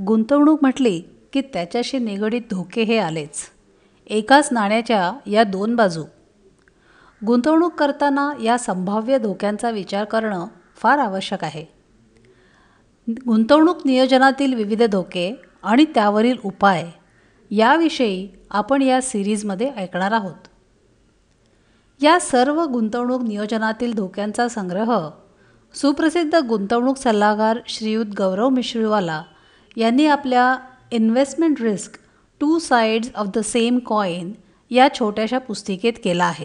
गुंतवणूक म्हटली की त्याच्याशी निगडीत धोके हे आलेच. एकाच नाण्याच्या या दोन बाजू. गुंतवणूक करताना या संभाव्य धोक्यांचा विचार करणं फार आवश्यक आहे. गुंतवणूक नियोजनातील विविध धोके आणि त्यावरील उपाय याविषयी आपण या सिरीजमध्ये ऐकणार आहोत. या सर्व गुंतवणूक नियोजनातील धोक्यांचा संग्रह सुप्रसिद्ध गुंतवणूक सल्लागार श्रीयुत गौरव मिश्रीवाला यांनी आपल्या investment risk two sides of the same coin या छोट्याशा पुस्तिकेत केला आहे.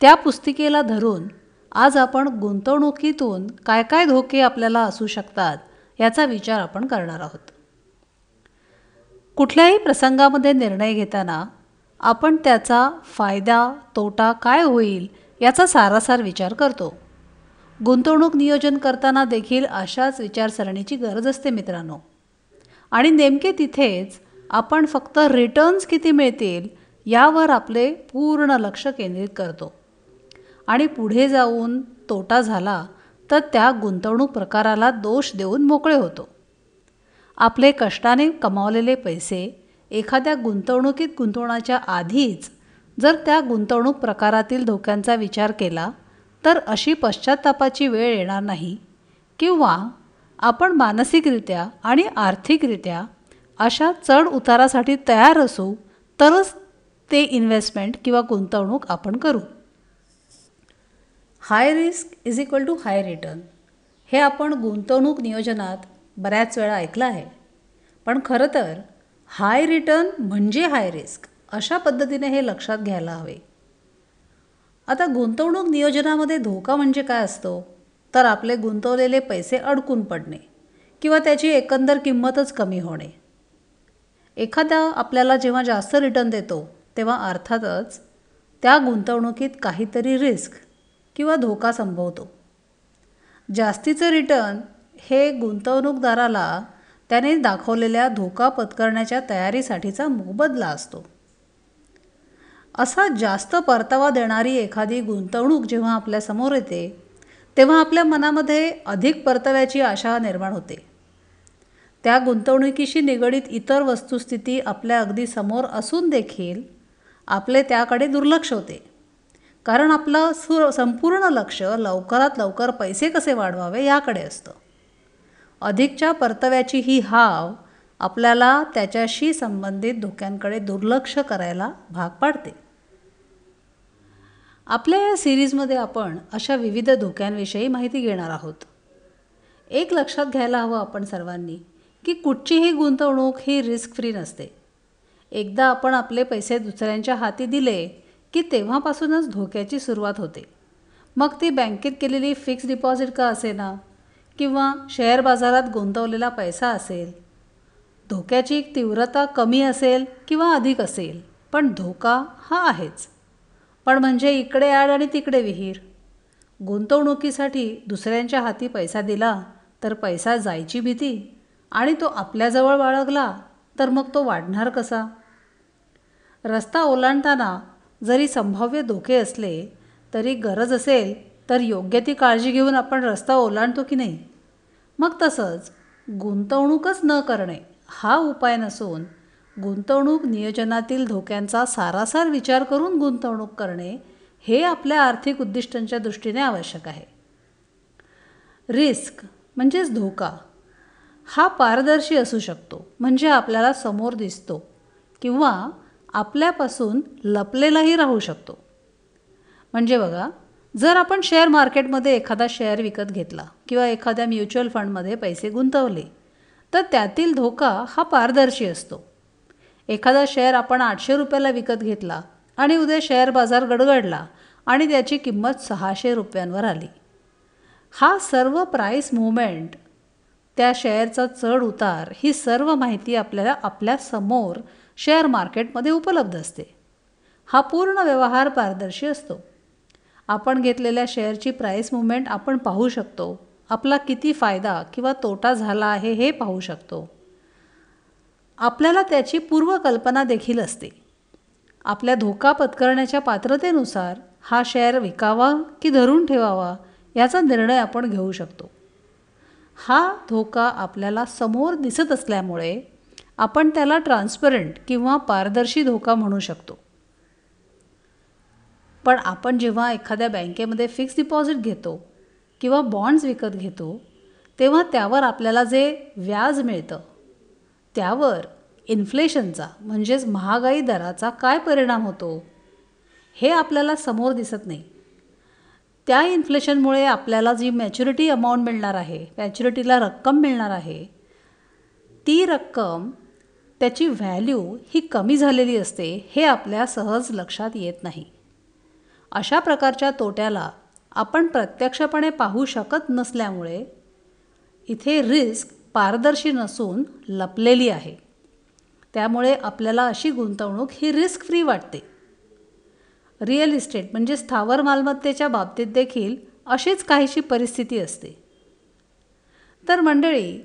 त्या पुस्तिकेला धरून आज आपण गुंतवणुकीतून काय काय धोके आपल्याला असू शकतात याचा विचार आपण करणार आहोत. कुठल्याही प्रसंगामध्ये निर्णय घेताना आपण त्याचा फायदा तोटा काय होईल याचा सारासार विचार करतो. गुंतवणूक नियोजन करताना देखील अशाच विचारसरणीची गरज असते मित्रांनो. आणि नेमके तिथेच आपण फक्त रिटर्न्स किती मिळतील यावर आपले पूर्ण लक्ष केंद्रित करतो. आणि पुढे जाऊन तोटा झाला तर त्या गुंतवणूक प्रकाराला दोष देऊन मोकळे होतो. आपले कष्टाने कमावलेले पैसे एखाद्या गुंतवणुकीत गुंतवण्याच्या आधीच जर त्या गुंतवणूक प्रकारातील धोक्यांचा विचार केला तर अशी पश्चात्तापाची वेळ येणार नाही. किंवा आपण मानसिकरित्या आणि आर्थिकरित्या अशा चढ उतारासाठी तयार असू तरच ते इन्व्हेस्टमेंट किंवा गुंतवणूक आपण करू. High risk is equal to high return हे आपण गुंतवणूक नियोजनात बऱ्याच वेळा ऐकलं आहे. पण खरं तर हाय रिटर्न म्हणजे हाय रिस्क अशा पद्धतीने हे लक्षात घ्यायला हवे. आता गुंतवणूक नियोजनामध्ये धोका म्हणजे काय असतो? तर आपले गुंतवलेले पैसे अडकून पडणे किंवा त्याची एकंदर किंमतच कमी होणे. एखादा आपल्याला जेव्हा जास्त रिटर्न देतो तेव्हा अर्थातच त्या गुंतवणुकीत काहीतरी रिस्क किंवा धोका संभवतो. जास्तीचं रिटर्न हे गुंतवणूकदाराला त्याने दाखवलेल्या धोका पत्करण्याच्या तयारीसाठीचा मोबदला असतो. असा जास्त परतावा देणारी एखादी गुंतवणूक जेव्हा आपल्यासमोर येते तेव्हा आपल्या मनामध्ये अधिक परताव्याची आशा निर्माण होते. त्या गुंतवणुकीशी निगडीत इतर वस्तुस्थिती आपल्या अगदी समोर असून देखील आपले त्याकडे दुर्लक्ष होते. कारण आपलं सु संपूर्ण लक्ष लवकरात लवकर पैसे कसे वाढवावे याकडे असतं. अधिकच्या परताव्याची ही हाव आपल्याला त्याच्याशी संबंधित धोक्यांकडे दुर्लक्ष करायला भाग पाडते. आपल्या या सिरीजमध्ये आपण अशा विविध धोक्यांविषयी माहिती घेणार आहोत. एक लक्षात घ्यायला हवं आपण सर्वांनी की कुठचीही गुंतवणूक ही रिस्क फ्री नसते. एकदा आपण आपले पैसे दुसऱ्यांच्या हाती दिले की तेव्हापासूनच धोक्याची सुरुवात होते. मग ती बँकेत केलेली फिक्स डिपॉझिट का असेना? किंवा शेअर बाजारात गुंतवलेला पैसा असेल धोक्याची तीव्रता कमी असेल किंवा अधिक असेल पण धोका हा आहेच. पण म्हणजे इकडे आड आणि तिकडे विहीर. गुंतवणुकीसाठी दुसऱ्यांच्या हाती पैसा दिला तर पैसा जायची भीती. आणि तो आपल्याजवळ बाळगला तर मग तो वाढणार कसा? रस्ता ओलांडताना जरी संभाव्य धोके असले तरी गरज असेल तर योग्य ती काळजी घेऊन आपण रस्ता ओलांडतो की नाही? मग तसंच गुंतवणूकच न करणे हा उपाय नसून गुंतवणूक नियोजनातील धोक्यांचा सारासार विचार करून गुंतवणूक करणे हे आपल्या आर्थिक उद्दिष्टांच्या दृष्टीने आवश्यक आहे. रिस्क म्हणजेच धोका हा पारदर्शी असू शकतो म्हणजे आपल्याला समोर दिसतो किंवा आपल्यापासून लपलेलाही राहू शकतो. म्हणजे बघा जर आपण शेअर मार्केटमध्ये एखादा शेअर विकत घेतला किंवा एखाद्या म्युच्युअल फंडमध्ये पैसे गुंतवले तर त्यातील धोका हा पारदर्शी असतो. एखादा शेअर आपण आठशे रुपयाला विकत घेतला आणि उद्या शेअर बाजार गडगडला आणि त्याची किंमत सहाशे रुपयांवर आली. हा सर्व प्राईस मुवमेंट त्या शेअरचा चढ उतार ही सर्व माहिती आपल्याला आपल्यासमोर शेअर मार्केटमध्ये उपलब्ध असते. हा पूर्ण व्यवहार पारदर्शी असतो. आपण घेतलेल्या शेअरची प्राईस मुवमेंट आपण पाहू शकतो. आपला किती फायदा किंवा तोटा झाला आहे हे पाहू शकतो. आपल्याला त्याची पूर्वकल्पना देखील असते. आपल्या धोका पत्करण्याच्या पात्रतेनुसार हा शेअर विकावा की धरून ठेवावा याचा निर्णय आपण घेऊ शकतो. हा धोका आपल्याला समोर दिसत असल्यामुळे आपण त्याला ट्रान्सपरंट किंवा पारदर्शी धोका म्हणू शकतो. पण आपण जेव्हा एखाद्या बँकेमध्ये फिक्स डिपॉझिट घेतो किंवा बॉन्ड्स विकत घेतो तेव्हा त्यावर आपल्याला जे व्याज मिळतं त्यावर इन्फ्लेशनचा म्हणजेच महागाई दराचा काय परिणाम होतो हे आपल्याला समोर दिसत नाही. त्या इन्फ्लेशनमुळे आपल्याला जी मॅच्युरिटी अमाऊंट मिळणार आहे मॅच्युरिटीला रक्कम मिळणार आहे ती रक्कम त्याची व्हॅल्यू ही कमी झालेली असते हे आपल्या सहज लक्षात येत नाही. अशा प्रकारच्या तोट्याला आपण प्रत्यक्षपणे पाहू शकत नसल्यामुळे इथे रिस्क पारदर्शी नसून लपलेली आहे. त्यामुळे आपल्याला अशी गुंतवणूक ही रिस्क फ्री वाटते. रिअल इस्टेट म्हणजे स्थावर मालमत्तेच्या बाबतीत देखील अशीच काहीशी परिस्थिती असते. तर मंडळी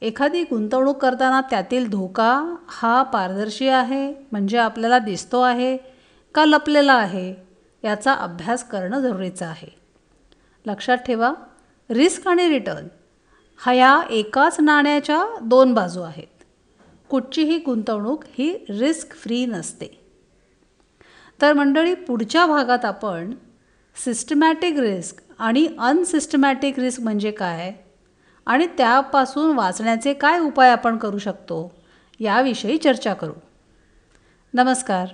एखादी गुंतवणूक करताना त्यातील धोका हा पारदर्शी आहे म्हणजे आपल्याला दिसतो आहे का लपलेला आहे याचा अभ्यास करणं जरुरीचं आहे. लक्षात ठेवा. रिस्क आणि रिटर्न हा या एकाच नाण्याच्या दोन बाजू आहेत. कुठचीही गुंतवणूक ही रिस्क फ्री नसते. तर मंडळी पुढच्या भागात आपण सिस्टमॅटिक रिस्क आणि अनसिस्टमॅटिक रिस्क म्हणजे काय आणि त्यापासून वाचण्याचे काय उपाय आपण करू शकतो याविषयी चर्चा करू. नमस्कार.